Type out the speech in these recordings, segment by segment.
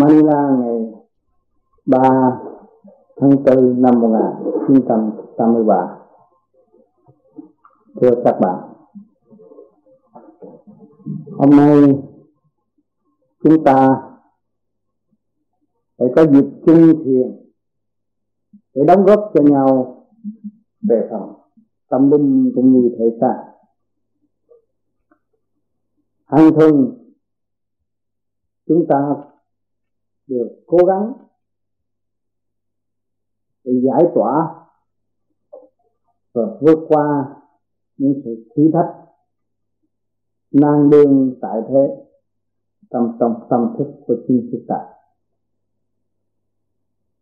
Manila ngày 3 tháng 4 năm 1983 Thưa các bạn, Hôm nay chúng ta phải có dịp chung thiền để đóng góp cho nhau về phần tâm linh cũng như thể xác. Hàng thường chúng ta đều cố gắng để giải tỏa và vượt qua những sự thử thách nan đương tại thế trong trong tâm thức của chính chúng ta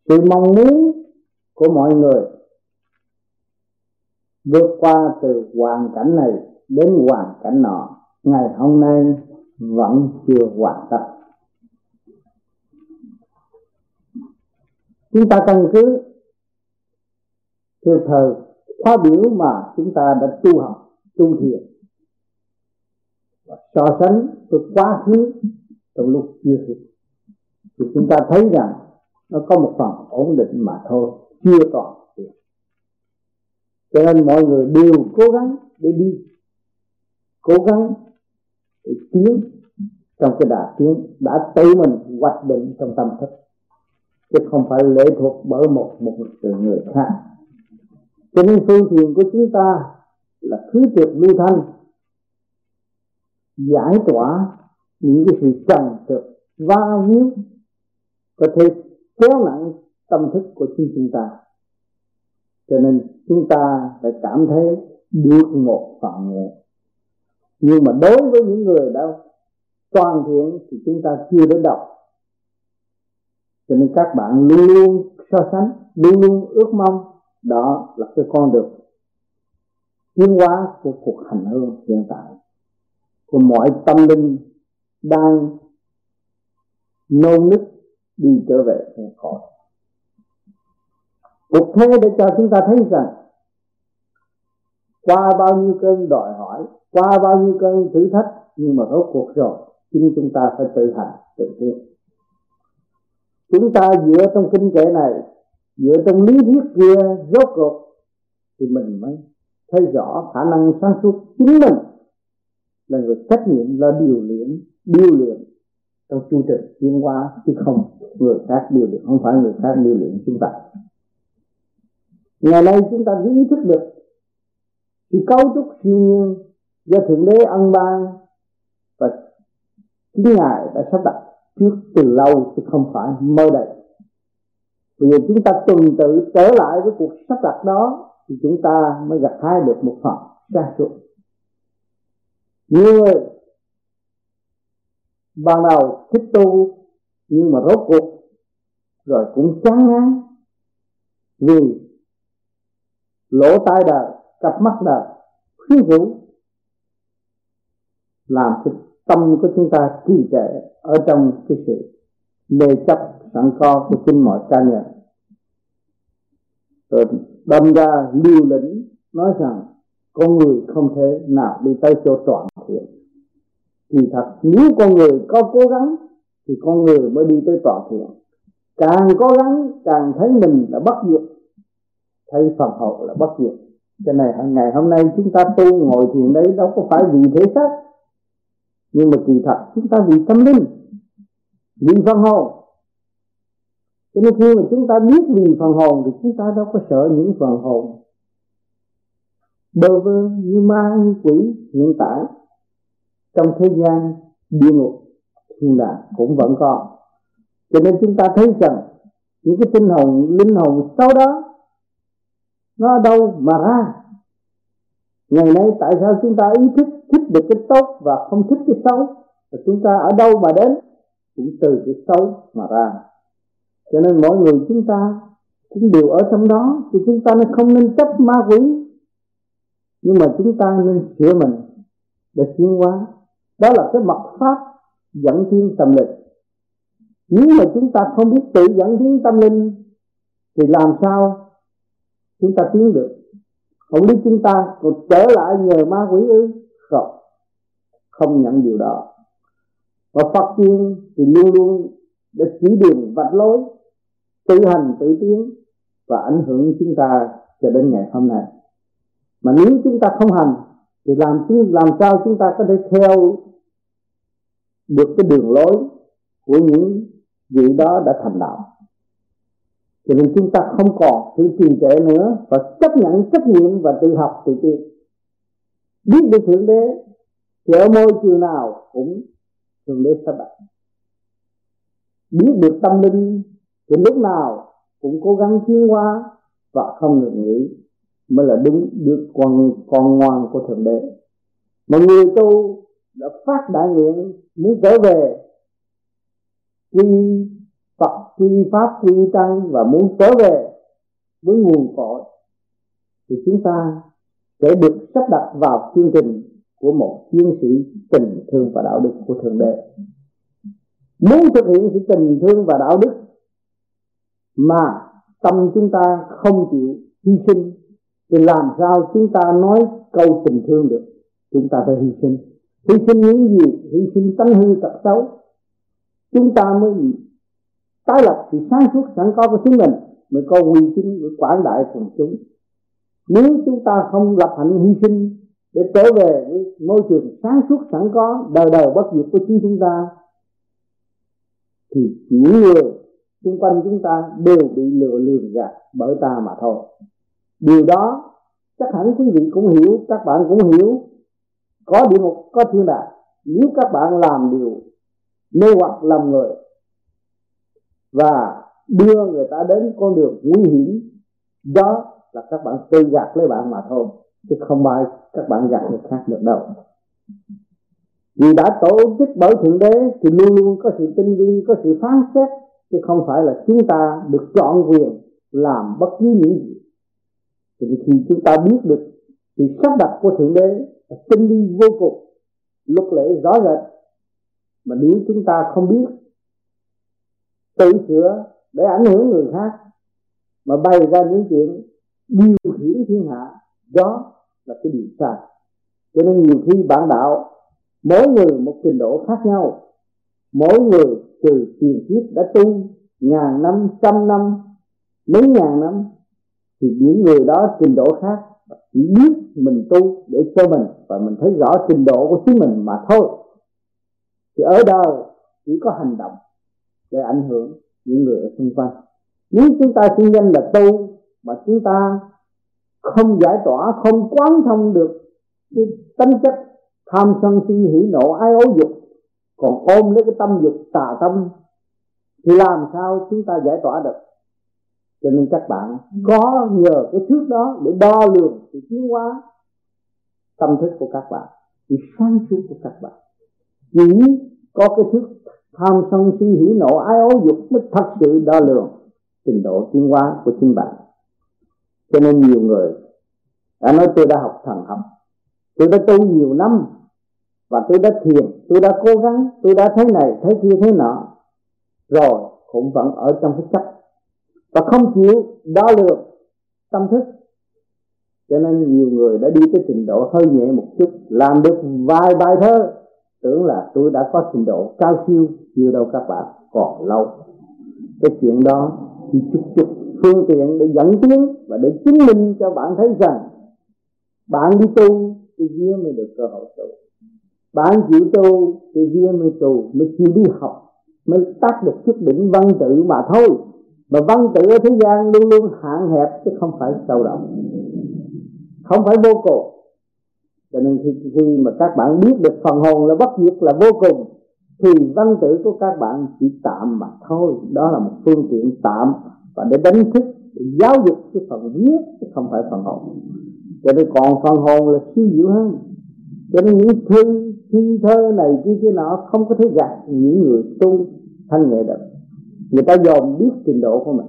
sự mong muốn của mọi người vượt qua từ hoàn cảnh này đến hoàn cảnh nọ, ngày hôm nay vẫn chưa hoàn tất. Chúng ta căn cứ theo thời, khóa biểu mà chúng ta đã tu học, tu thiền. Và so sánh với quá khứ trong lúc chưa thiền thì chúng ta thấy rằng nó có một phần ổn định mà thôi, chưa toàn thiền cho nên mọi người đều cố gắng để đi, cố gắng để tiến trong cái đà tiến đã tự mình hoạch định trong tâm thức chứ không phải lệ thuộc bởi một một người khác. Cho nên phương tiện của chúng ta là thứ tuyệt lưu thanh, giải tỏa những cái sự trần trượt, va víu, có thể kéo nặng tâm thức của chính chúng ta. Cho nên chúng ta phải cảm thấy được một phần nhẹ. Nhưng mà đối với những người đã toàn thiện thì chúng ta chưa đến đâu cho nên các bạn luôn luôn so sánh, luôn luôn ước mong đó là cái con đường tiến hóa của cuộc hành hương hiện tại. Của mọi tâm linh đang nôn nức đi trở về nguồn cội cuộc thế để cho chúng ta thấy rằng qua bao nhiêu cơn đòi hỏi, qua bao nhiêu cơn thử thách, nhưng mà rốt cuộc rồi, chính chúng ta phải tự hành, tự tiến chúng ta dựa trong kinh kệ này, dựa trong lý thuyết kia, rốt cuộc, thì mình mới thấy rõ khả năng sáng suốt chính mình là người trách nhiệm, là điều luyện điều luyện trong chu trình tiến hóa, chứ không người khác điều luyện, không phải người khác điều luyện chúng ta. Ngày nay chúng ta ý thức được thì cấu trúc siêu nhiên do thượng đế ân ban và chính ngài đã sắp đặt trước từ lâu chứ không phải mơ đây. Bây giờ chúng ta tuần tự trở lại với cuộc sắp đặt đó thì chúng ta mới gặt hái được một phần ra suốt nhiều người ban đầu thích tu nhưng mà rốt cuộc rồi cũng chán ngán vì lỗ tai đời cặp mắt đời khuyến rũ, làm cho tâm của chúng ta trì trệ ở trong cái sự mê chấp, sẵn có của chính mọi cá nhân. Rồi đâm ra liều lĩnh nói rằng con người không thể nào đi tới chỗ toàn thiện. Thì thật, nếu con người có cố gắng, thì con người mới đi tới toàn thiện. Càng cố gắng, càng thấy mình là bất diệt, thấy phần hậu là bất diệt. Cho nên ngày hôm nay chúng ta tu ngồi thiền đấy, đâu có phải vì thế xác nhưng mà kỳ thật, chúng ta vì tâm linh, vì phần hồn. Cho nên khi mà chúng ta biết vì phần hồn thì chúng ta đâu có sợ những phần hồn. Bơ vơ như ma, như quỷ, hiện tại, trong thế gian, địa ngục thiên đàng cũng vẫn còn. Cho nên chúng ta thấy rằng, những cái tinh hồn, linh hồn sau đó, nó ở đâu mà ra ngày nay tại sao chúng ta ý thức, thích được cái tốt và không thích cái xấu? Và chúng ta ở đâu mà đến? Cũng từ cái xấu mà ra. Cho nên mỗi người chúng ta cũng đều ở trong đó, thì chúng ta nên không nên chấp ma quỷ. Nhưng mà chúng ta nên sửa mình để tiến hóa. Đó là cái mật pháp dẫn thiên tâm linh. Nếu mà chúng ta không biết tự dẫn thiên tâm linh, thì làm sao chúng ta tiến được? Không biết chúng ta còn trở lại nhờ ma quỷ ư? Không. Không nhận điều đó. Và Phật tiên thì luôn luôn để chỉ đường vạch lối, tự hành tự tiến và ảnh hưởng chúng ta cho đến ngày hôm nay. Mà nếu chúng ta không hành, thì làm làm sao chúng ta có thể theo được cái đường lối của những vị đó đã thành đạo? Cho nên chúng ta không còn sự trì trệ nữa và chấp nhận trách nhiệm và tự học, tự tiến biết được thượng đế, thì ở môi trường nào cũng thượng đế sắp đặt biết được tâm linh, thì lúc nào cũng cố gắng tiến hóa và không ngừng nghỉ mới là đúng được con con ngoan của thượng đế. Mà người tu đã phát đại nguyện, muốn trở về quy Phật quy pháp quy tăng và muốn trở về với nguồn cội, thì chúng ta sẽ được sắp đặt vào chương trình của một chiến sĩ tình thương và đạo đức của thượng đế. Muốn thực hiện sự tình thương và đạo đức mà tâm chúng ta không chịu hy sinh thì làm sao chúng ta nói câu tình thương được? Chúng ta phải hy sinh. Hy sinh những gì? Hy sinh tánh hư tật xấu. Chúng ta mới tái lập sự sáng suốt sẵn có của chính mình mới có uy tín để quảng đại quần chúng. Nếu chúng ta không lập hạnh hy sinh để trở về với môi trường sáng suốt sẵn có, đời đời bất diệt của chính chúng ta, thì những người xung quanh chúng ta đều bị lừa lường gạt bởi ta mà thôi. Điều đó chắc hẳn quý vị cũng hiểu, các bạn cũng hiểu. Có địa ngục, có thiên đàng. Nếu các bạn làm điều mê hoặc làm người và đưa người ta đến con đường nguy hiểm. Đó là các bạn tự gạt lấy bạn mà thôi, chứ không ai các bạn gạt người khác được đâu. Vì đã tổ chức bởi thượng đế thì luôn luôn có sự tinh vi, có sự phán xét, chứ không phải là chúng ta được chọn quyền làm bất cứ những gì. Thì khi chúng ta biết được sự sắp đặt của thượng đế là tinh vi vô cùng, luật lệ rõ rệt, mà nếu chúng ta không biết tự sửa để ảnh hưởng người khác, mà bày ra những chuyện điều khiển thiên hạ, đó là cái điều sai. Cho nên nhiều khi bạn đạo, mỗi người một trình độ khác nhau. Mỗi người từ tiền kiếp đã tu ngàn năm, trăm năm, mấy ngàn năm, thì những người đó trình độ khác chỉ biết mình tu để cho mình và mình thấy rõ trình độ của chính mình mà thôi. Thì ở đời chỉ có hành động để ảnh hưởng những người ở xung quanh. Nếu chúng ta xưng danh là tu mà chúng ta không giải tỏa, không quán thông được cái tính chất tham sân si, hỉ nộ, ái ố dục, còn ôm lấy cái tâm dục tà tâm, thì làm sao chúng ta giải tỏa được? Cho nên các bạn có nhờ cái thước đó để đo lường sự tiến hóa tâm thức của các bạn, sự sáng suốt của các bạn. Chỉ có cái thước tham sân si hỉ nộ, ái ố dục mới thật sự đo lường trình độ tiến hóa của chính bạn. Cho nên nhiều người đã nói, tôi đã học thần học, tôi đã tu nhiều năm, và tôi đã thiền, tôi đã cố gắng, tôi đã thế này, thế kia, thế nọ, rồi cũng vẫn ở trong cái chấp và không chịu đo lường tâm thức. Cho nên nhiều người đã đi tới trình độ hơi nhẹ một chút, làm được vài bài thơ tưởng là tôi đã có trình độ cao siêu, chưa đâu các bạn, còn lâu. Cái chuyện đó thì chút chút phương tiện để dẫn tiến và để chứng minh cho bạn thấy rằng bạn đi tu, thì kia mới được cơ hội tu. Bạn chịu tu, thì kia mới tu, mới chịu đi học, mới tác được chút đỉnh văn tự mà thôi. Mà văn tự ở thế gian luôn luôn hạn hẹp, chứ không phải sâu rộng. Không phải vô cùng cho nên khi, khi mà các bạn biết được phần hồn là bất diệt là vô cùng thì văn tự của các bạn chỉ tạm mà thôi. Đó là một phương tiện tạm và để đánh thức để giáo dục cái phần viết chứ không phải phần hồn. Cho nên còn phần hồn là siêu diệu hơn. Cho nên những thư thi thơ này kia kia nọ không có thể gạt những người tu thanh nghệ được. Người ta dòm biết trình độ của mình.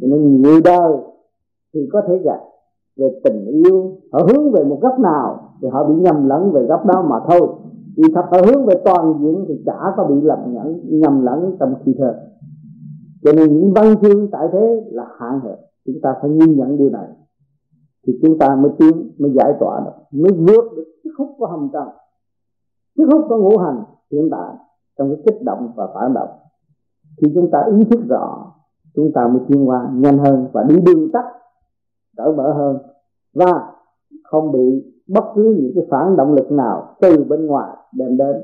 Cho nên người đời thì có thể gạt về tình yêu, họ hướng về một góc nào thì họ bị nhầm lẫn về góc đó mà thôi. Vì thật họ hướng về toàn diện thì chả có bị lầm nhẫn, nhầm lẫn trong khi thơ. Cho nên những văn chương tại thế là hạn hẹp. Chúng ta phải nhìn nhận điều này. Thì chúng ta mới tiến, mới giải tỏa được, mới vượt được cái khúc của hầm trần. Cái khúc của ngũ hành hiện tại trong cái kích động và phản động. Khi chúng ta ý thức rõ, chúng ta mới chuyên qua nhanh hơn và đi đường tắt cởi mở hơn và không bị bất cứ những cái phản động lực nào từ bên ngoài đem đến.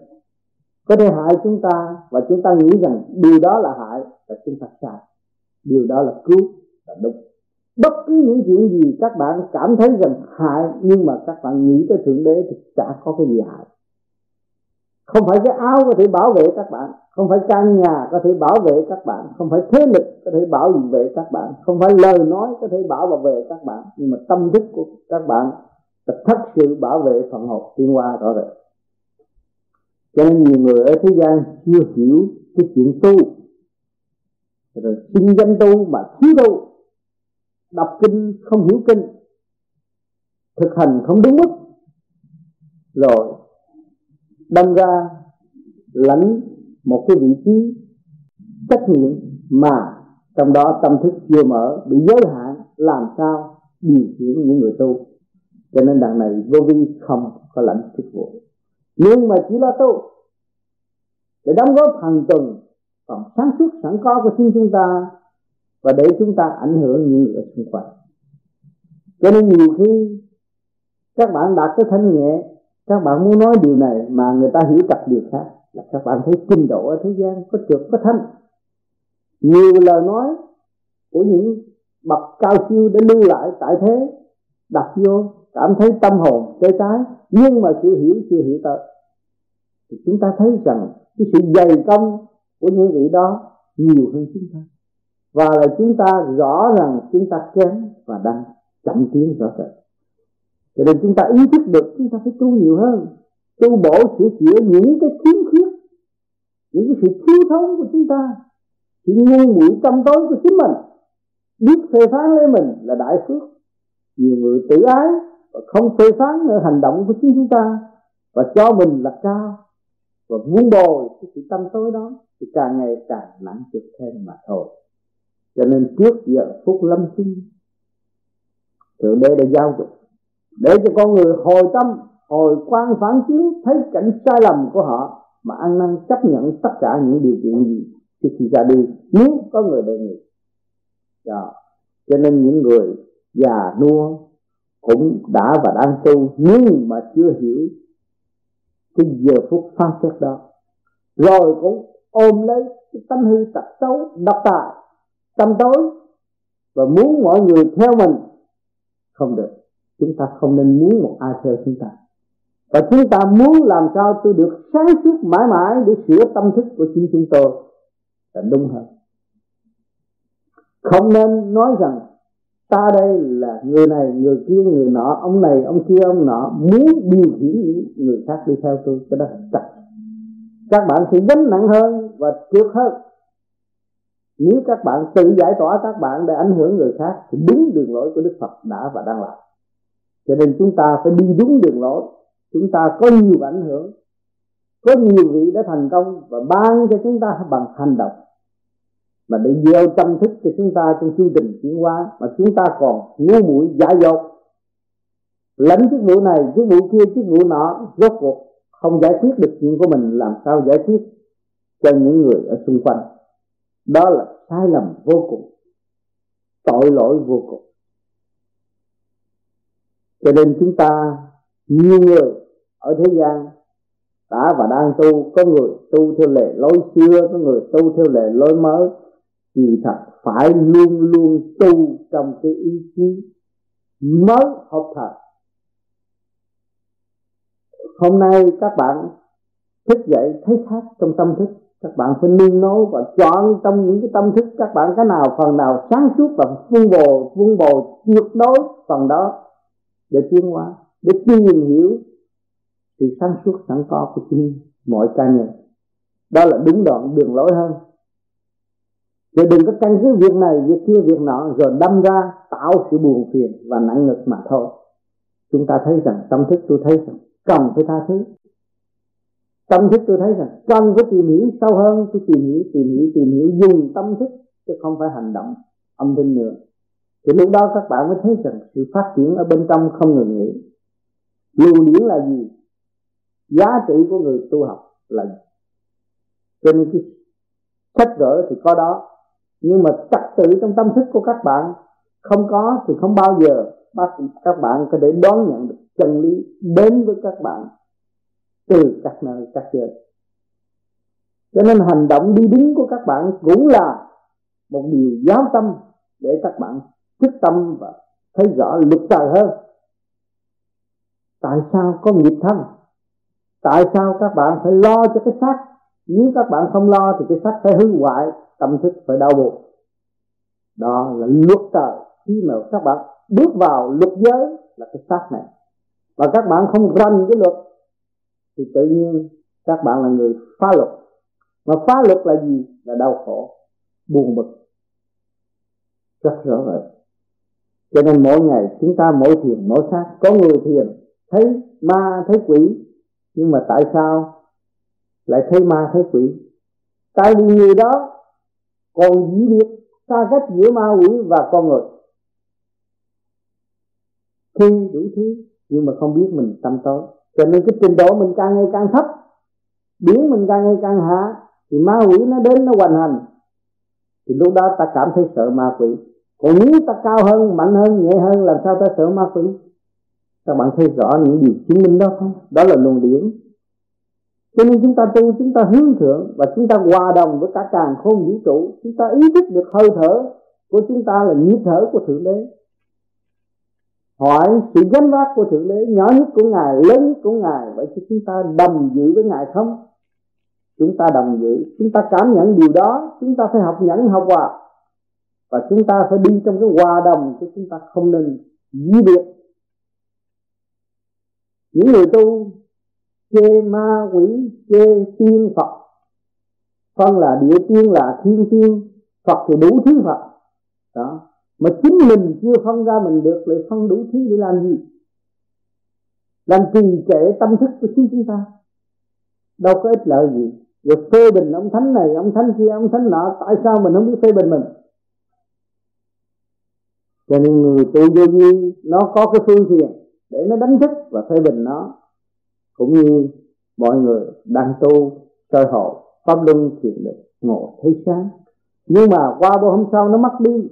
Có thể hại chúng ta, và chúng ta nghĩ rằng điều đó là hại, là chúng ta sai. Điều đó là cứu là đúng. Bất cứ những chuyện gì các bạn cảm thấy rằng hại, nhưng mà các bạn nghĩ tới thượng đế thì chả có cái gì hại. Không phải cái áo có thể bảo vệ các bạn, không phải căn nhà có thể bảo vệ các bạn, không phải thế lực có thể bảo vệ các bạn. Không phải lời nói, có thể bảo vệ các bạn. Nhưng mà tâm thức của các bạn là thật sự bảo vệ phần hồn tiên hoa rõ rệt. Cho nên nhiều người ở thế gian chưa hiểu cái chuyện tu. Rồi xin danh tu mà thiếu tu, đọc kinh không hiểu kinh, thực hành không đúng mức. Rồi đâm ra lãnh một cái vị trí trách nhiệm mà trong đó tâm thức chưa mở, bị giới hạn, làm sao điều khiển những người tu. Cho nên đằng này vô vi không có lãnh chức vụ nhưng mà chỉ là tu, để đóng góp hàng tuần, còn sáng suốt, sẵn có của chính chúng ta, và để chúng ta ảnh hưởng những người xung quanh. Cho nên nhiều khi, các bạn đạt tới thanh nhẹ, các bạn muốn nói điều này mà người ta hiểu cặp điều khác, là các bạn thấy trình độ ở thế gian, có trượt, có thanh nhiều lời nói của những bậc cao siêu để lưu lại tại thế, đặt vô cảm thấy tâm hồn tê tái nhưng mà sự hiểu chưa hiểu tới thì chúng ta thấy rằng cái sự dày công của những vị đó nhiều hơn chúng ta. Và là chúng ta rõ rằng chúng ta kém và đang chậm tiến rõ rệt. Cho nên chúng ta ý thức được chúng ta phải tu nhiều hơn, tu bổ sửa chữa những cái khiếm khuyết, những cái sự thiếu thốn của chúng ta sự ngu muội tâm tối của chính mình. Biết phê phán lấy mình là đại phước. Nhiều người tự ái và không phê phán ở hành động của chính chúng ta và cho mình là cao. Và vun bồi cái sự tâm tối đó thì càng ngày càng nặng trực thêm mà thôi. Cho nên trước giờ phút lâm sinh thượng đế đã giao dục, để cho con người hồi tâm, hồi quan phản chiếu, thấy cảnh sai lầm của họ mà ăn năn chấp nhận tất cả những điều kiện gì trước khi ra đi, nếu có người đề nghị. Đó. cho nên những người già nua cũng đã và đang tu, nhưng mà chưa hiểu cái giờ phút phán xét đó. Rồi cũng ôm lấy cái tánh hư tật xấu, độc tài, tâm tối, và muốn mọi người theo mình. Không được. Chúng ta không nên muốn một ai theo chúng ta. Và chúng ta muốn làm sao tôi được sáng suốt mãi mãi để sửa tâm thức của chính chúng tôi là đúng hơn. Không nên nói rằng ta đây là người này, người kia, người nọ, ông này, ông kia, ông nọ muốn điều khiển những người khác đi theo tôi, cái đó chặt các bạn sẽ gánh nặng hơn và trượt hơn nếu các bạn tự giải tỏa các bạn để ảnh hưởng người khác thì đúng đường lối của Đức Phật đã và đang làm. Cho nên chúng ta phải đi đúng đường lối, chúng ta có nhiều ảnh hưởng có nhiều vị đã thành công và ban cho chúng ta bằng hành động. Mà để gieo tâm thức cho chúng ta trong chương trình chuyển hóa mà chúng ta còn ngu mũi giả dột. Lãnh chức vụ này chức vụ kia chức vụ nọ, rốt cuộc không giải quyết được chuyện của mình, làm sao giải quyết cho những người ở xung quanh? Đó là sai lầm vô cùng, tội lỗi vô cùng. Cho nên chúng ta, nhiều người ở thế gian đã và đang tu, có người tu theo lệ lối xưa, có người tu theo lệ lối mới. Thì thật phải luôn luôn tu trong cái ý chí mới học thật hôm nay các bạn thức dậy thấy khác trong tâm thức. Các bạn phải nương nấu và chọn trong những cái tâm thức các bạn cái nào phần nào sáng suốt và vun bồ vun bồ tuyệt đối phần đó để tiến hóa, để tìm hiểu sự sáng suốt sẵn có của chính mọi cá nhân. Đó là đúng đoạn đường lối hơn. Chứ đừng có căn cứ việc này, việc kia, việc nọ Rồi đâm ra tạo sự buồn phiền và nặng ngực mà thôi. Chúng ta thấy rằng tâm thức tôi thấy rằng cần phải tha thứ. Tâm thức tôi thấy rằng cần phải tìm hiểu sâu hơn. Tôi tìm hiểu, tìm hiểu, tìm hiểu dùng tâm thức Chứ không phải hành động âm thanh nữa. Thì lúc đó các bạn mới thấy rằng sự phát triển ở bên trong không ngừng nghỉ. Lưu điển là gì? Giá trị của người tu học là cho nên cái sách vở thì có đó. Nhưng mà trật tự trong tâm thức của các bạn không có thì không bao giờ bác các bạn có thể đón nhận được chân lý đến với các bạn từ các nơi, các giới cho nên hành động đi đứng của các bạn cũng là một điều giáo tâm để các bạn thức tâm và thấy rõ luật trời hơn. Tại sao có nghiệp thân? Tại sao các bạn phải lo cho cái xác? Nếu các bạn không lo thì cái xác phải hư hoại tâm thức phải đau buồn. Đó là luật trời. Khi mà các bạn bước vào luật giới là cái xác này. Và các bạn không rành cái luật thì tự nhiên các bạn là người phá luật. Mà phá luật là gì? Là đau khổ buồn bực. Rất rõ rệt cho nên mỗi ngày chúng ta mỗi thiền mỗi xác, có người thiền thấy ma thấy quỷ nhưng mà tại sao lại thấy ma thấy quỷ? Tại vì người đó còn dĩ biệt xa cách giữa ma quỷ và con người. Khi đủ thứ, nhưng mà không biết mình tâm tối. Cho nên cái trình độ mình càng ngày càng thấp, biến mình càng ngày càng hạ, thì ma quỷ nó đến nó hoành hành. Thì lúc đó ta cảm thấy sợ ma quỷ. Còn nếu ta cao hơn, mạnh hơn, nhẹ hơn, làm sao ta sợ ma quỷ? Các bạn thấy rõ những điều chứng minh đó không? Đó là luồng điển cho nên chúng ta tu, chúng ta hướng thượng và chúng ta hòa đồng với cả càng khôn vũ trụ. Chúng ta ý thức được hơi thở của chúng ta là nhịp thở của thượng đế. Hỏi sự gánh vác của thượng đế, nhỏ nhất của ngài, lớn nhất của ngài, vậy thì chúng ta đồng dự với ngài không? Chúng ta đồng dự chúng ta cảm nhận điều đó, chúng ta phải học nhẫn, học hòa. Và chúng ta phải đi trong cái hòa đồng chứ chúng ta không nên di biệt những người tu chê ma quỷ, chê tiên phật. Phân là địa tiên, là thiên tiên, phật thì đủ thứ phật. Đó. Mà chính mình chưa phân ra mình được lại phân đủ thứ để làm gì? Làm trì trệ tâm thức của chính chúng ta. Đâu có ích lợi gì. Rồi phê bình ông thánh này, ông thánh kia, ông thánh nọ, tại sao mình không biết phê bình mình? Cho nên người tu vô vi, nó có cái phương tiện để nó đánh thức và phê bình nó. Cũng như mọi người đang tu sơ hội pháp luân thiền định ngộ thấy sáng. Nhưng mà qua bữa hôm sau nó mất đi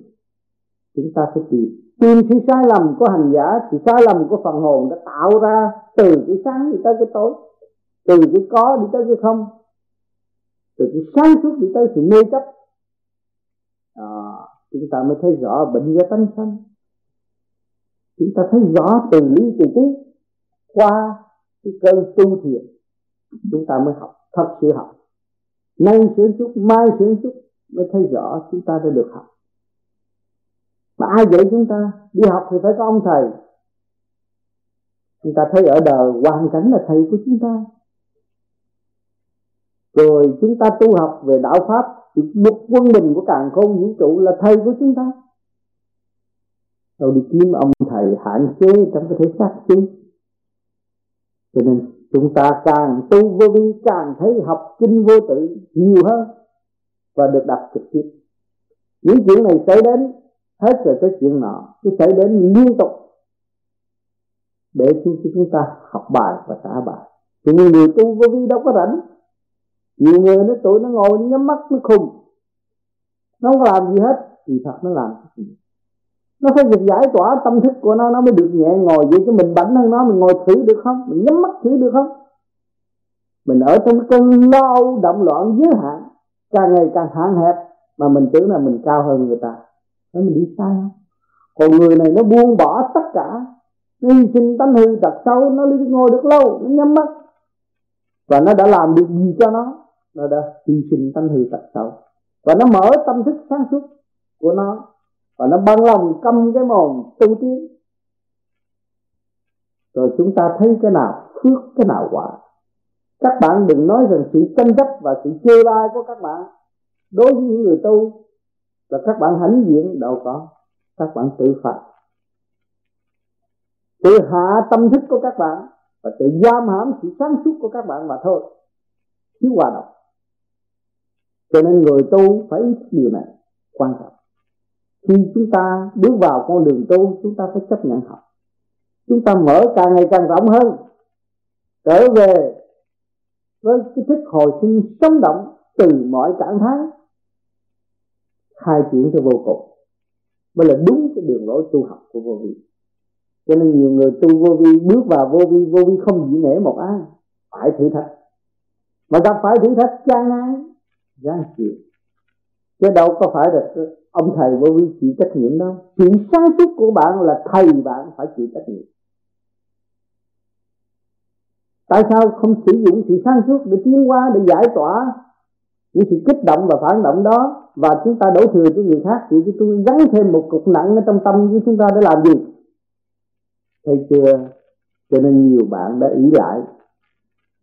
chúng ta phải tìm tìm sự sai lầm của hành giả sự sai lầm của phần hồn đã tạo ra từ cái sáng đi tới cái tối từ cái có đi tới cái không từ cái sáng suốt đi tới sự mê chấp. À, chúng ta mới thấy rõ bệnh do tánh sanh chúng ta thấy rõ từ lý từ trí qua cái cơn tu thiền chúng ta mới học, thật sự học. Nay sửa chút, mai sửa chút, mới thấy rõ chúng ta đã được học. Mà ai dạy chúng ta đi học thì phải có ông thầy. Chúng ta thấy ở đời hoàn cảnh là thầy của chúng ta. Rồi chúng ta tu học về đạo pháp, một quân bình của càng khôn vũ trụ là thầy của chúng ta đâu đi kiếm ông thầy hạn chế trong cái thể xác chứ. Cho nên chúng ta càng tu vô vi, càng thấy học kinh vô tự nhiều hơn và được đặt trực tiếp. Những chuyện này xảy đến, hết rồi tới chuyện nọ, cứ xảy đến liên tục để chúng chúng ta học bài và trả bài. Thì người tu vô vi đâu có rảnh. Nhiều người nó tụi nó ngồi nhắm mắt nó khùng. Nó không làm gì hết, thì thật nó làm cái gì? Nó phải được giải tỏa, tâm thức của nó nó mới được nhẹ ngồi vậy chứ mình bảnh hơn nó, mình ngồi thử được không? Mình nhắm mắt thử được không? Mình ở trong cái cơn lo động loạn giới hạn, càng ngày càng hạn hẹp, mà mình tưởng là mình cao hơn người ta. Nó mình đi sai không? Còn người này nó buông bỏ tất cả, nó hy sinh tánh hư tật xấu, nó đi ngồi được lâu, nó nhắm mắt. Và nó đã làm được gì cho nó? Nó đã hy sinh tánh hư tật xấu. Và nó mở tâm thức sáng suốt của nó và nó bằng lòng câm cái mồm tu tiến rồi chúng ta thấy cái nào phước cái nào quả. Các bạn đừng nói rằng sự tranh chấp và sự chê bai của các bạn đối với những người tu là các bạn hãnh diện đâu có. Các bạn tự phạt tự hạ tâm thức của các bạn và tự giam hãm sự sáng suốt của các bạn mà thôi. Thiếu hòa đồng. Cho nên người tu phải ý thức điều này quan trọng khi chúng ta bước vào con đường tu, chúng ta phải chấp nhận học chúng ta mở càng ngày càng rộng hơn, trở về với cái thức hồi sinh sống động từ mọi trạng thái, khai triển cho vô cùng. Mới là đúng cái đường lối tu học của vô vi. Cho nên nhiều người tu vô vi, bước vào vô vi vô vi không dĩ nể một ai, phải thử thách. Mà gặp phải thử thách gian nan gian chịu. Chứ đâu có phải là ông thầy vô vi chịu trách nhiệm đâu chuyện sáng suốt của bạn là thầy bạn phải chịu trách nhiệm. Tại sao không sử dụng sự sáng suốt để tiến qua để giải tỏa những sự kích động và phản động đó? Và chúng ta đổ thừa cho người khác, thì chúng tôi gắn thêm một cục nặng ở trong tâm với chúng ta để làm gì? Thấy chưa? Cho nên nhiều bạn đã ý lại.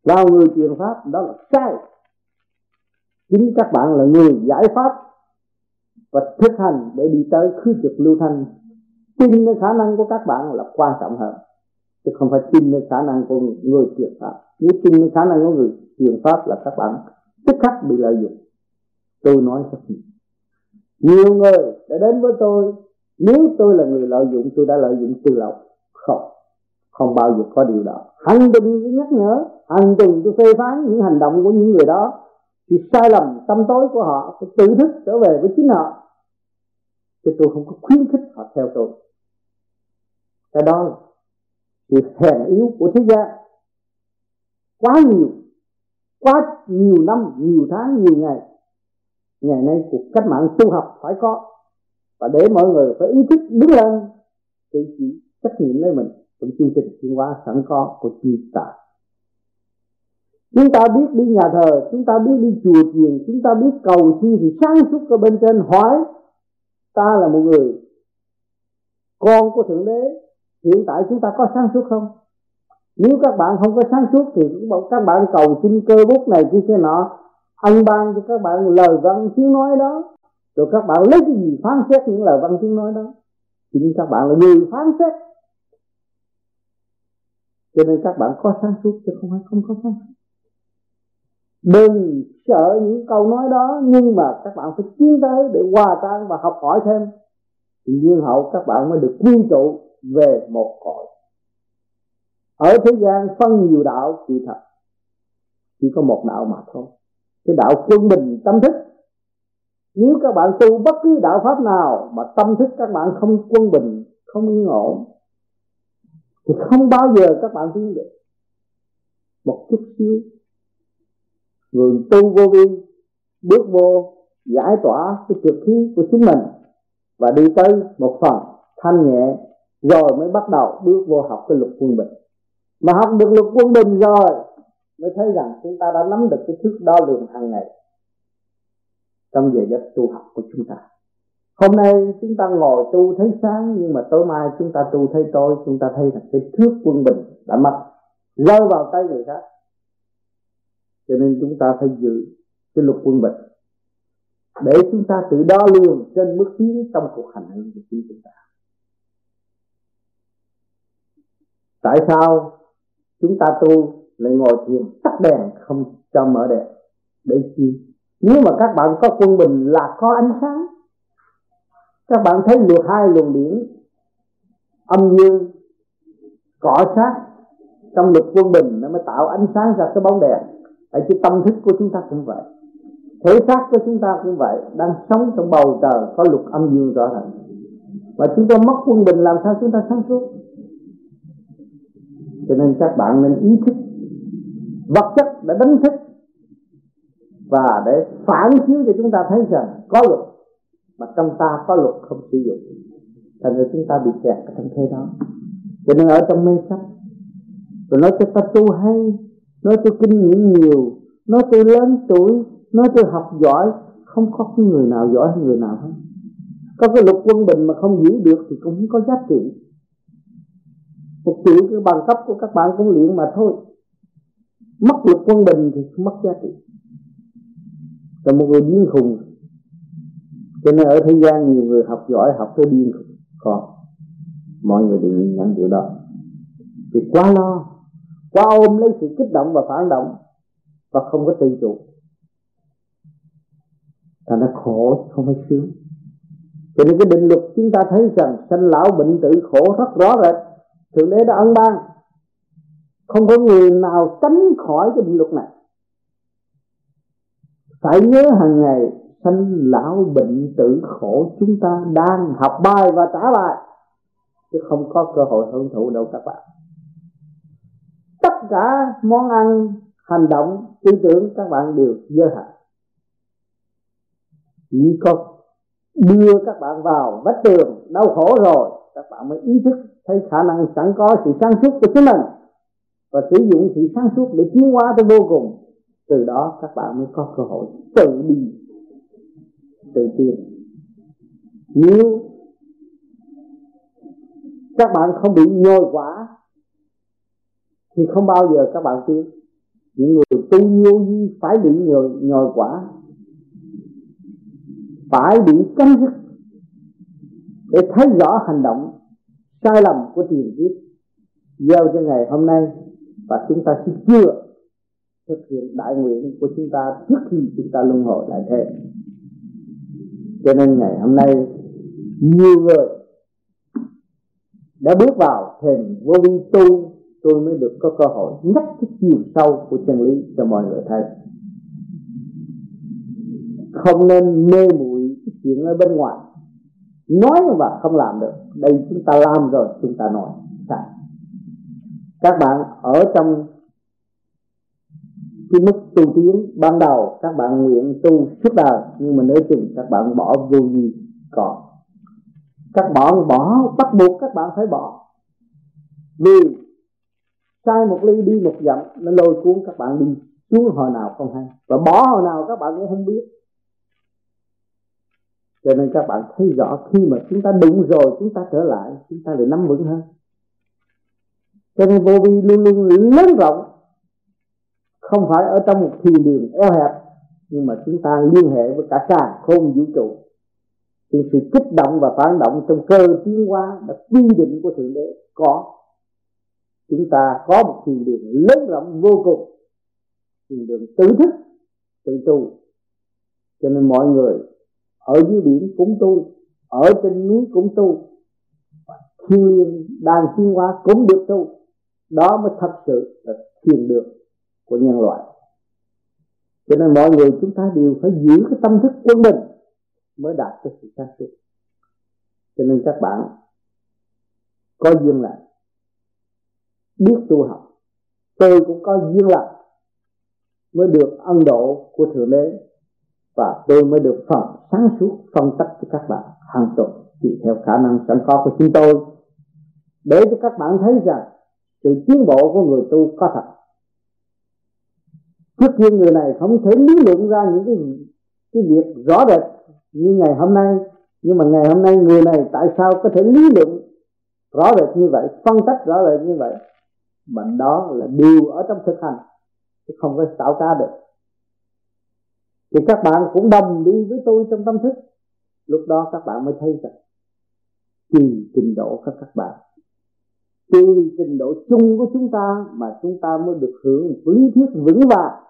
Vào người truyền pháp, đó là sai. Chính các bạn là người giải pháp và thực hành để đi tới khứ trực lưu thanh. Tin nơi khả năng của các bạn là quan trọng hơn, chứ không phải tin nơi khả năng của người truyền pháp. Nếu tin nơi khả năng của người truyền pháp là các bạn tức khắc bị lợi dụng. Tôi nói rất nhiều. Nhiều người đã đến với tôi, nếu tôi là người lợi dụng, tôi đã lợi dụng từ lâu. Không không bao giờ có điều đó. Hành đừng nhắc nhở, hành đừng tôi phê phán những hành động của những người đó, thì sai lầm, tâm tối của họ phải tự thức trở về với chính họ chứ tôi không có khuyến khích họ theo tôi. Cái đó là sự hèn yếu của thế gian. Quá nhiều quá nhiều năm, nhiều tháng, nhiều ngày. Ngày nay cuộc cách mạng tu học phải có. Và để mọi người phải ý thức đứng lên tự chỉ trách nhiệm lấy mình. Trong chương trình chuyên hóa sẵn có của chúng ta chúng ta biết đi nhà thờ, chúng ta biết đi chùa chiền, chúng ta biết cầu xin thì sáng suốt ở bên trên hỏi ta là một người con của thượng đế, hiện tại chúng ta có sáng suốt không? Nếu các bạn không có sáng suốt thì các bạn cầu xin cơ bút này kia kia nọ anh ban cho các bạn lời văn tiếng nói đó. Rồi các bạn lấy cái gì phán xét những lời văn tiếng nói đó? Chính các bạn là người phán xét. Cho nên các bạn có sáng suốt chứ không phải không có sáng suốt đừng sợ những câu nói đó, nhưng mà các bạn phải tiến tới để hòa tan và học hỏi thêm. Thì nhiên hậu các bạn mới được quy tụ về một cõi. Ở thế gian phân nhiều đạo thì thật, chỉ có một đạo mà thôi. Cái đạo quân bình tâm thức. Nếu các bạn tu bất cứ đạo pháp nào mà tâm thức các bạn không quân bình, không yên ổn, thì không bao giờ các bạn tiến được. Một chút xíu người tu vô vi, bước vô, giải tỏa cái trực khí của chính mình và đi tới một phần thanh nhẹ, rồi mới bắt đầu bước vô học cái luật quân bình. Mà học được luật quân bình rồi, mới thấy rằng chúng ta đã nắm được cái thước đo lường hàng ngày trong giờ giấc tu học của chúng ta. Hôm nay chúng ta ngồi tu thấy sáng, nhưng mà tối mai chúng ta tu thấy tối, chúng ta thấy là cái thước quân bình đã mất, rơi vào tay người khác cho nên chúng ta phải giữ cái luật quân bình để chúng ta tự đo lường trên bước tiến trong cuộc hành hương của chính chúng ta. Tại sao chúng ta tu lại ngồi thiền tắt đèn không cho mở đèn? Để chi? Nếu mà các bạn có quân bình là có ánh sáng. Các bạn thấy luồng hai luồng điển âm dương cọ sát trong luật quân bình nó mới tạo ánh sáng ra cái bóng đèn ở cái tâm thức của chúng ta cũng vậy. Thể xác của chúng ta cũng vậy. Đang sống trong bầu trời, có luật âm dương rõ ràng. Và chúng ta mất quân bình, làm sao chúng ta sáng suốt? Cho nên các bạn nên ý thức vật chất đã đánh thức và để phản chiếu cho chúng ta thấy rằng có luật mà trong ta có luật không sử dụng. Thành ra chúng ta bị kẹt ở trong thế đó. Cho nên ở trong mê sách rồi nói cho ta tu hay nói tôi kinh nghiệm nhiều, nói tôi lớn tuổi, nói tôi học giỏi, không có cái người nào giỏi hơn người nào hết. Có cái lục quân bình mà không giữ được thì cũng không có giá trị. Một triệu cái bằng cấp của các bạn cũng luyện mà thôi. Mất lục quân bình thì không mất giá trị. Là một người điên khùng. Cho nên ở thế gian nhiều người học giỏi, học tới điên khùng. Còn mọi người đều nhìn nhận điều đó. Thì quá lo quá ôm lấy sự kích động và phản động và không có tự chủ. Thành ra khổ, không phải sướng. Cho nên cái định luật chúng ta thấy rằng sanh lão bệnh tử khổ rất rõ rệt. Thượng đế đã ân ban. Không có người nào tránh khỏi cái định luật này. Phải nhớ hàng ngày, sanh lão bệnh tử khổ chúng ta đang học bài và trả bài. Chứ không có cơ hội hưởng thụ đâu các bạn cả món ăn, hành động, tư tưởng các bạn đều giới hạn. Chỉ có đưa các bạn vào vách tường đau khổ rồi, các bạn mới ý thức thấy khả năng sẵn có sự sáng suốt của chính mình và sử dụng sự sáng suốt để tiến hóa tới vô cùng. Từ đó các bạn mới có cơ hội tự đi, tự tiến. Nếu các bạn không bị nhồi quả thì không bao giờ các bạn tiến những người tu vô vi phải bị nhồi, nhồi quả. Phải bị cấm dứt. Để thấy rõ hành động sai lầm của tiền kiếp. Gieo cho ngày hôm nay và chúng ta sẽ chưa thực hiện đại nguyện của chúng ta trước khi chúng ta luân hồi lại thế cho nên ngày hôm nay nhiều người đã bước vào thềm vô vi tu tôi mới được có cơ hội nhắc cái chiều sâu của chân lý cho mọi người thấy. Không nên mê muội chuyện ở bên ngoài. Nói và không làm được, đây chúng ta làm rồi, chúng ta nói sai. Các bạn ở trong cái mức tu tiến ban đầu, các bạn nguyện tu suốt đời, nhưng mà nếu chừng các bạn bỏ vô gì còn. Các bạn bỏ, bắt buộc các bạn phải bỏ. Vì sai một ly đi một dặm, nó lôi cuốn các bạn đi. Xuống hồi nào không hay. Và bỏ hồi nào các bạn cũng không biết. Cho nên các bạn thấy rõ, khi mà chúng ta đúng rồi, chúng ta trở lại, chúng ta lại nắm vững hơn. Cho nên vô vi luôn luôn lớn rộng. Không phải ở trong một thiền đường eo hẹp, nhưng mà chúng ta liên hệ với cả càng không vũ trụ. Thì sự kích động và phản động trong cơ tiến hóa đã quy định của thượng đế có chúng ta có một thiền đường lớn rộng, vô cùng. Thiền đường tự thức, tự tu. Cho nên mọi người ở dưới biển cũng tu, ở trên núi cũng tu. Thiên liên đang thiên hóa cũng được tu. Đó mới thật sự là thiền đường của nhân loại. Cho nên mọi người chúng ta đều phải giữ cái tâm thức quân bình mới đạt được sự sáng suốt. Cho nên các bạn có duyên lại biết tu học. Tôi cũng có duyên lành mới được ân độ của thượng đế và tôi mới được phần sáng suốt phân tích cho các bạn hàng tuần tùy theo khả năng sẵn có của chúng tôi. Để cho các bạn thấy rằng sự tiến bộ của người tu có thật. Trước kia người này không thể lý luận ra những cái cái việc rõ rệt như ngày hôm nay. Nhưng mà ngày hôm nay người này tại sao có thể lý luận rõ rệt như vậy, phân tích rõ rệt như vậy? Bệnh đó là điều ở trong thực hành, chứ không có tạo ra được. Thì các bạn cũng đồng đi với tôi trong tâm thức. Lúc đó các bạn mới thấy rằng, tùy trình độ của các bạn, tùy trình độ chung của chúng ta mà chúng ta mới được hưởng lý thuyết vững vàng,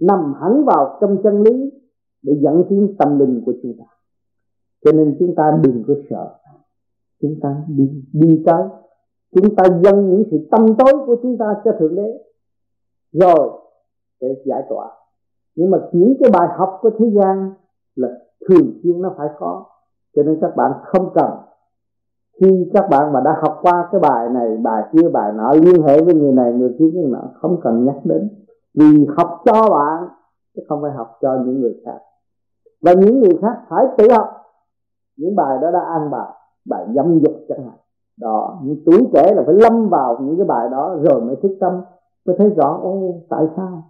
nằm hẳn vào trong chân lý để dẫn tiến tâm linh của chúng ta. Cho nên chúng ta đừng có sợ, chúng ta đi đi tới chúng ta dâng những sự tâm tối của chúng ta cho thượng đế, rồi để giải tỏa. Nhưng mà những cái bài học của thế gian là thường xuyên nó phải có. Cho nên các bạn không cần. Khi các bạn mà đã học qua cái bài này, bài kia, bài nọ, liên hệ với người này, người kia, người nọ, không cần nhắc đến. Vì học cho bạn, chứ không phải học cho những người khác. Và những người khác phải tự học. Những bài đó đã ăn bài bài dâm dục chẳng hạn đó những tuổi trẻ là phải lâm vào những cái bài đó rồi mới thức tâm. Mới thấy rõ ô tại sao?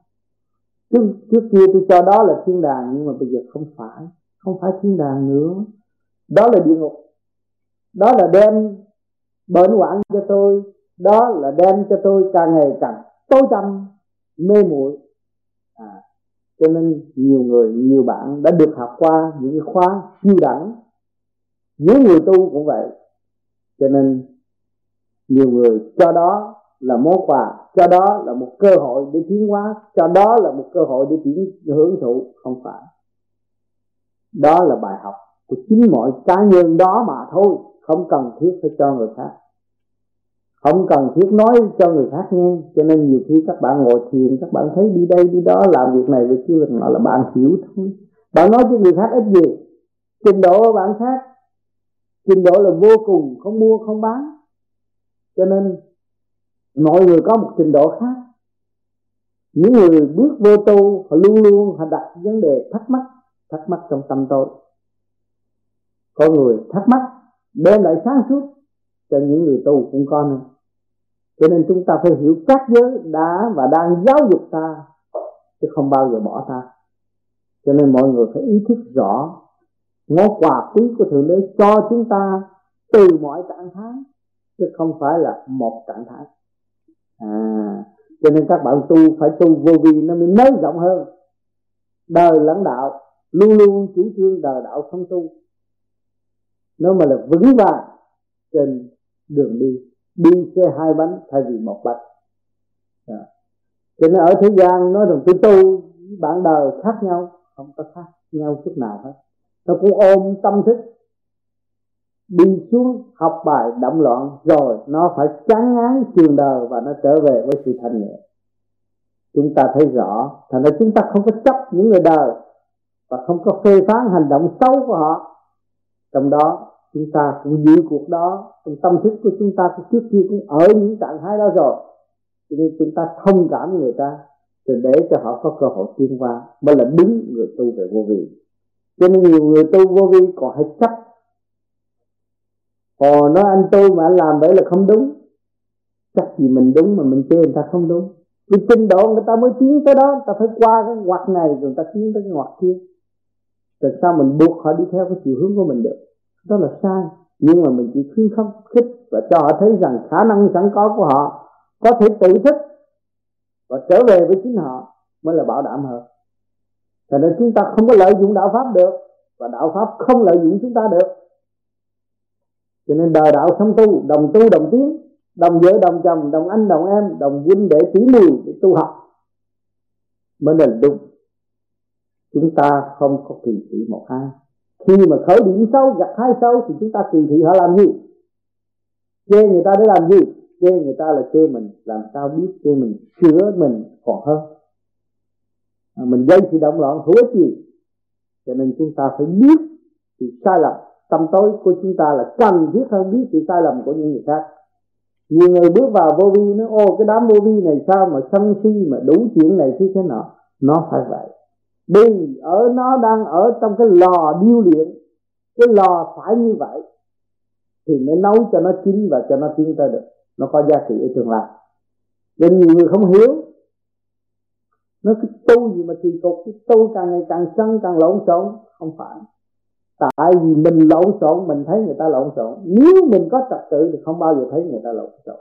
Trước trước kia tôi cho đó là thiên đàng nhưng mà bây giờ không phải không phải thiên đàng nữa. Đó là địa ngục. Đó là đem bệnh hoạn cho tôi. Đó là đem cho tôi càng ngày càng tối tăm mê muội. À, cho nên nhiều người nhiều bạn đã được học qua những cái khóa siêu đẳng. Những người tu cũng vậy cho nên nhiều người, cho đó là món quà, cho đó là một cơ hội để tiến hóa, cho đó là một cơ hội để tiến, hưởng thụ. Không phải. Đó là bài học của chính mọi cá nhân đó mà thôi. Không cần thiết phải cho người khác. Không cần thiết nói cho người khác nghe. Cho nên nhiều khi các bạn ngồi thiền, các bạn thấy đi đây, đi đó, làm việc này, việc kia, việc nọ là bạn hiểu thôi. Bạn nói cho người khác ít gì, trình độ của bạn khác trình độ là vô cùng, không mua, không bán. Cho nên, mọi người có một trình độ khác. Những người bước vô tu, họ luôn luôn, họ đặt vấn đề thắc mắc thắc mắc trong tâm tôi. Có người thắc mắc, đem lại sáng suốt cho những người tu cũng có nữa. Cho nên chúng ta phải hiểu các giới đã và đang giáo dục ta, chứ không bao giờ bỏ ta. Cho nên mọi người phải ý thức rõ món quà quý của thượng đế cho chúng ta từ mọi trạng thái, chứ không phải là một trạng thái. À cho nên các bạn tu phải tu vô vi nó mới nới rộng hơn. Đời lãnh đạo luôn luôn chủ trương đời đạo không tu. Nó mà là vững vàng trên đường đi đi xe hai bánh thay vì một bánh. À. cho nên ở thế gian, nói rằng tôi tu bạn đời khác nhau, không có khác nhau chút nào hết nó cũng ôm tâm thức. Đi xuống học bài động loạn rồi nó phải chán ngán trường đời và nó trở về với sự thanh nhẹ. Chúng ta thấy rõ, thành ra chúng ta không có chấp những người đời và không có phê phán hành động xấu của họ. Trong đó, chúng ta cũng giữ cuộc đó, trong tâm thức của chúng ta trước kia cũng ở những trạng thái đó rồi. Cho nên chúng ta thông cảm người ta rồi để cho họ có cơ hội tiến qua mới là đúng người tu về vô vi cho nên nhiều người tu vô vi còn hay chấp. Ồ nói anh tu mà anh làm vậy là không đúng. Chắc gì mình đúng mà mình chê người ta không đúng. Vì trình độ người ta mới tiến tới đó Ta phải qua cái ngoặt này, rồi người ta tiến tới cái ngoặt kia. Rồi sao mình buộc họ đi theo cái chiều hướng của mình được? Đó là sai. Nhưng mà mình chỉ khuyến khích khích Và cho họ thấy rằng khả năng sẵn có của họ Có thể tự thích Và trở về với chính họ Mới là bảo đảm hơn cho nên chúng ta không có lợi dụng đạo Pháp được, Và đạo Pháp không lợi dụng chúng ta được. Cho nên đời đạo sống tu, đồng tu, đồng tiến, đồng vợ, đồng chồng, đồng anh, đồng em, đồng huynh để tỷ muội để tu học mới là đúng. Chúng ta không có kỳ thị một ai. Khi mà khởi điểm xấu gặp hai xấu thì chúng ta kỳ thị họ làm gì? Chê người ta để làm gì? Chê người ta là chê mình. Làm sao biết chê mình? Sửa mình còn hơn à, mình gây sự động loạn hữu ích gì? Cho nên chúng ta phải biết sự sai lầm. Tâm tối của chúng ta là cần thiết hơn biết sự sai lầm của những người khác. Nhiều người bước vào vô vi nó ô cái đám vô vi này sao mà sân si mà đủ chuyện này thế thế nọ nó phải vậy. Vì ở nó đang ở trong cái lò điêu luyện. Cái lò phải như vậy thì mới nấu cho nó chín và cho nó tiến tới được. Nó có giá trị ở tương lai. Nên nhiều người không hiểu nó cái tu gì mà kỳ cục cái tu càng ngày càng sân, càng lộn xộn. Không phải. Tại vì mình lộn xộn, mình thấy người ta lộn xộn. Nếu mình có trật tự thì không bao giờ thấy người ta lộn xộn.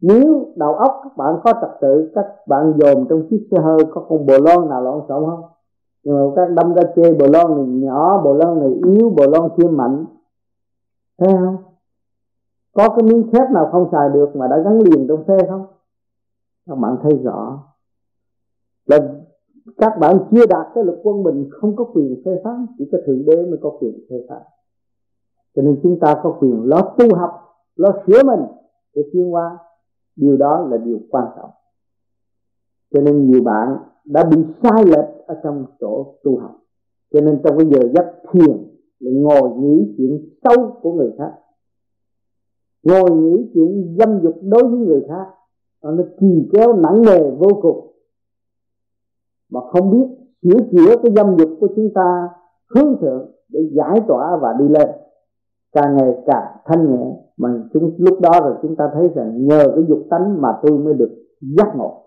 Nếu đầu óc các bạn có trật tự, các bạn dồn trong chiếc xe hơi có con bồ lon nào lộn xộn không? Nhưng mà các đâm ra chê bồ lon này nhỏ bồ lon này yếu bồ lon kia mạnh. Thấy không? Có cái miếng thép nào không xài được mà đã gắn liền trong xe không? Các bạn thấy rõ là các bạn chưa đạt cái lực quân bình, không có quyền phê phán, chỉ có thượng đế mới có quyền phê phán. Cho nên chúng ta có quyền lo tu học, lo sửa mình để tiến qua điều đó là điều quan trọng. Cho nên nhiều bạn đã bị sai lệch ở trong chỗ tu học. Cho nên trong cái giờ giấc thiền lại ngồi nghĩ chuyện xấu của người khác. Ngồi nghĩ chuyện dâm dục đối với người khác, nó kỳ kéo nặng nề vô cùng mà không biết sửa chữa cái dâm dục của chúng ta hướng thượng để giải tỏa và đi lên. Càng ngày càng thanh nhẹ, mà chúng, lúc đó rồi chúng ta thấy rằng nhờ cái dục tánh mà tôi mới được giác ngộ.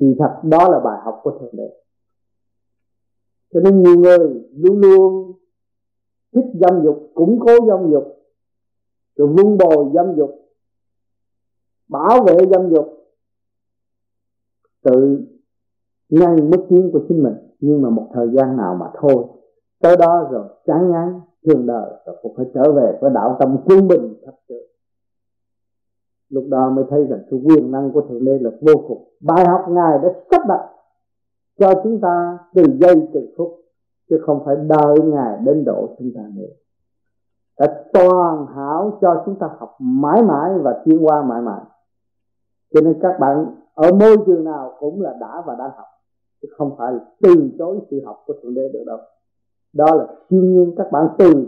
Thì thật, đó là bài học của thượng đế. Cho nên nhiều người luôn luôn thích dâm dục, củng cố dâm dục, rồi vun bồi dâm dục, bảo vệ dâm dục, tự ngay bước tiến của chính mình, nhưng mà một thời gian nào mà thôi. Tới đó rồi, chán ngán thường đời, rồi cũng phải trở về với đạo tâm quân bình thật sự lúc đó mới thấy rằng sự quyền năng của thượng đế là vô cùng. Bài học ngài đã sắp đặt cho chúng ta từ giây từ phút, chứ không phải đợi ngài đến độ chúng ta nữa. Đã toàn hảo cho chúng ta học mãi mãi và tiến qua mãi mãi. Cho nên các bạn ở môi trường nào cũng là đã và đang học chứ không phải là từ chối sự học của thượng đế được đâu. Đó là siêu nhiên các bạn từ,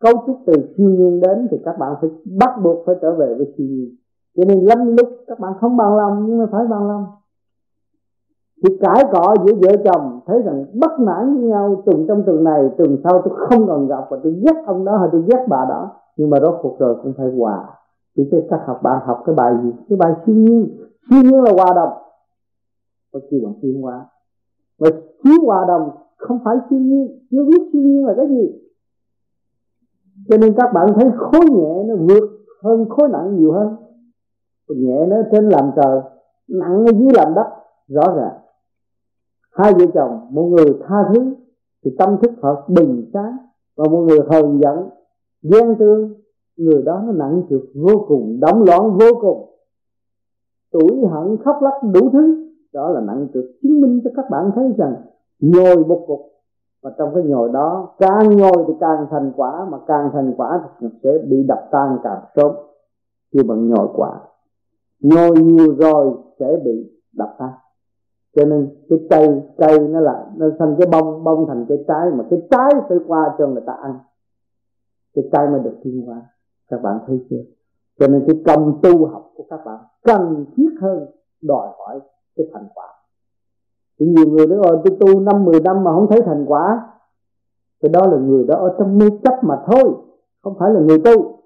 cấu trúc từ siêu nhiên đến thì các bạn phải bắt buộc phải trở về với siêu nhiên. Cho nên lắm lúc các bạn không bằng lòng nhưng mà phải bằng lòng. Thì cãi cọ giữa vợ chồng, thấy rằng bất mãn với nhau tuần trong tuần này tuần sau tôi không còn gặp và tôi ghét ông đó hay tôi ghét bà đó. Nhưng mà rốt cuộc rồi cũng phải hòa. Thì cái các học bạn học cái bài gì? Cái bài siêu nhiên. Siêu nhiên là hòa đồng có kêu bằng thiên hóa và thiếu hòa đồng không phải siêu nhiên chưa biết siêu nhiên là cái gì. Cho nên các bạn thấy khối nhẹ nó vượt hơn khối nặng nhiều hơn. Nhẹ nó trên làm trời, nặng ở dưới làm đất, rõ ràng. Hai vợ chồng, một người tha thứ thì tâm thức họ bình sáng, và một người hờn giận, ghen tương, người đó nó nặng trược vô cùng đóng loạn vô cùng. Tuổi hận khóc lóc đủ thứ đó là nặng trực chứng minh cho các bạn thấy rằng nhồi một cục. Và trong cái nhồi đó, càng nhồi thì càng thành quả, mà càng thành quả thì sẽ bị đập tan càng sớm. Khi bằng nhồi quả nhồi nhiều rồi sẽ bị đập tan. Cho nên cái cây cây nó là, nó thành cái bông bông thành cái trái, mà cái trái phải qua cho người ta ăn. Cái cây mới được thiên hóa. Các bạn thấy chưa? Cho nên cái công tu học của các bạn cần thiết hơn đòi hỏi cái thành quả. Thì nhiều người nói rồi tôi tu năm, mười năm mà không thấy thành quả. Cái đó là người đó ở trong mê chấp mà thôi, không phải là người tu.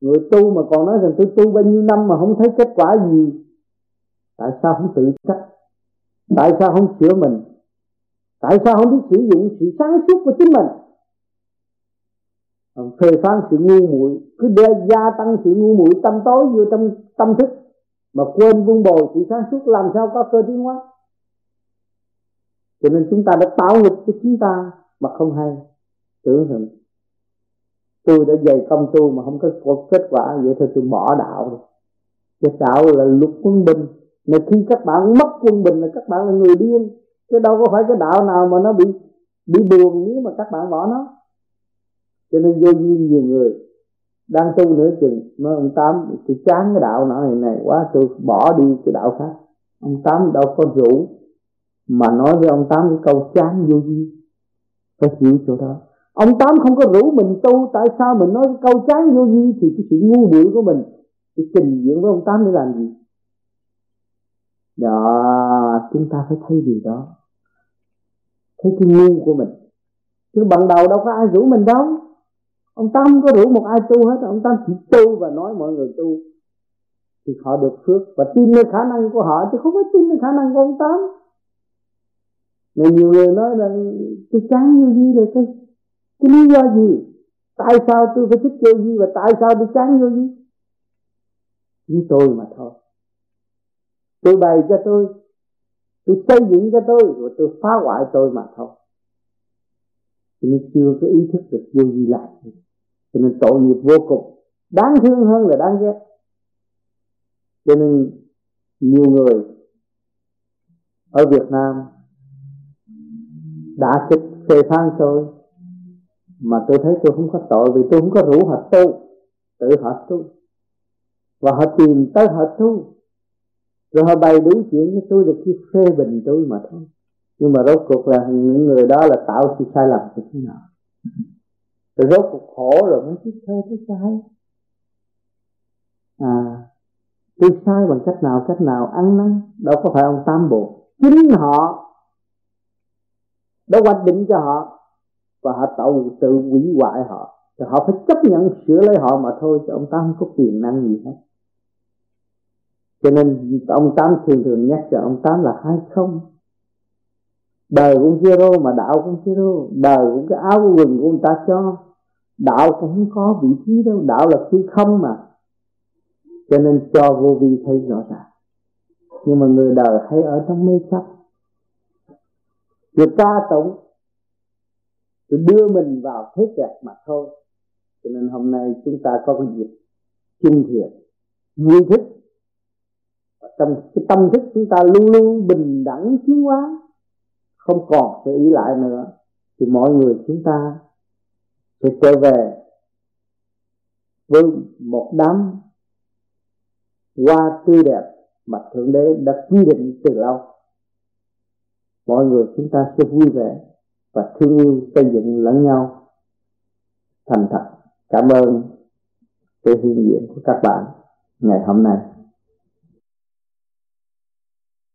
Người tu mà còn nói rằng, tôi tu bao nhiêu năm mà không thấy kết quả gì, tại sao không tự trách? Tại sao không sửa mình? Tại sao không biết sử dụng sự sáng suốt của chính mình? Phê phán sự ngu muội, cứ đe gia tăng sự ngu muội tâm tối vô trong tâm thức mà quên vun bồi sự sáng suốt làm sao có cơ tiến hóa cho nên chúng ta đã tạo nghịch cho chúng ta mà không hay. Tưởng rằng tôi đã dày công tu mà không có kết quả vậy thôi, tôi bỏ đạo rồi. Cái đạo là luật quân bình. Mà khi các bạn mất quân bình là các bạn là người điên. Chứ đâu có phải cái đạo nào mà nó bị bị buồn nếu mà các bạn bỏ nó. Cho nên vô duyên nhiều người đang tu nửa chừng, nói, ông tám, tôi chán cái đạo này này quá, tôi bỏ đi cái đạo khác. Ông tám đâu có rủ mà nói với ông tám cái câu chán vô duyên. Phải chịu chỗ đó. Ông tám không có rủ mình tu, tại sao mình nói cái câu chán vô duyên thì cái sự ngu muội của mình thì trình diện với ông tám để làm gì? Đó, chúng ta phải thấy điều đó. Thấy cái ngu của mình. Chứ bằng đầu đâu có ai rủ mình đâu ông tâm có rủ một ai tu hết, ông tâm chỉ tu và nói mọi người tu. Thì họ được phước và tin nơi khả năng của họ, chứ không phải tin nơi khả năng của ông tám nên nhiều người nói là, tôi chán như gì rồi, cái cái lý do gì? Tại sao tôi phải thích vô gì và tại sao tôi chán vô gì như tôi mà thôi. Tôi bày cho tôi tôi xây dựng cho tôi rồi tôi phá hoại tôi mà thôi. Tôi nên chưa có ý thức được vô gì. lại cho nên tội nghiệp vô cùng. Đáng thương hơn là đáng ghét. Cho nên nhiều người ở Việt Nam đã kịch phê phán tôi, mà tôi thấy tôi không có tội vì tôi không có rủ họ tu, tự họ tu. Và họ tìm tới họ tu. Rồi họ bày đủ chuyện với tôi được khi phê bình tôi mà thôi. Nhưng mà rốt cuộc là những người đó là tạo sự sai lầm cho thế nào rồi rốt cuộc khổ rồi mới biết thơ cái sai à tôi sai bằng cách nào? Cách nào? Ăn năn? Đâu có phải ông tam bộ. Chính họ. Đã hoạch định cho họ. Và họ tạo tự hủy hoại họ. Thì họ phải chấp nhận sửa lấy họ mà thôi, chứ ông ta không có quyền năng gì hết. Cho nên ông tám thường thường nhắc cho ông tám là hai không? Đời cũng zero mà đạo cũng zero đời cũng cái áo quần của người ta cho. Đạo cũng không có vị trí đâu. Đạo là khi không mà. Cho nên cho vô vi thấy rõ ràng. Nhưng mà người đời hay ở trong mê chấp. Người ta tụng tôi đưa mình vào thế kẹt mà thôi. Cho nên hôm nay chúng ta có cái dịp chung thiện, vui thích. Và trong cái tâm thức chúng ta luôn luôn bình đẳng, tiến hóa không còn sự ý lại nữa, thì mọi người chúng ta sẽ trở về với một đám hoa tươi đẹp mà thượng đế đã quy định từ lâu. Mọi người chúng ta sẽ vui vẻ và thương yêu xây dựng lẫn nhau thành thật. Cảm ơn sự hiện diện của các bạn ngày hôm nay.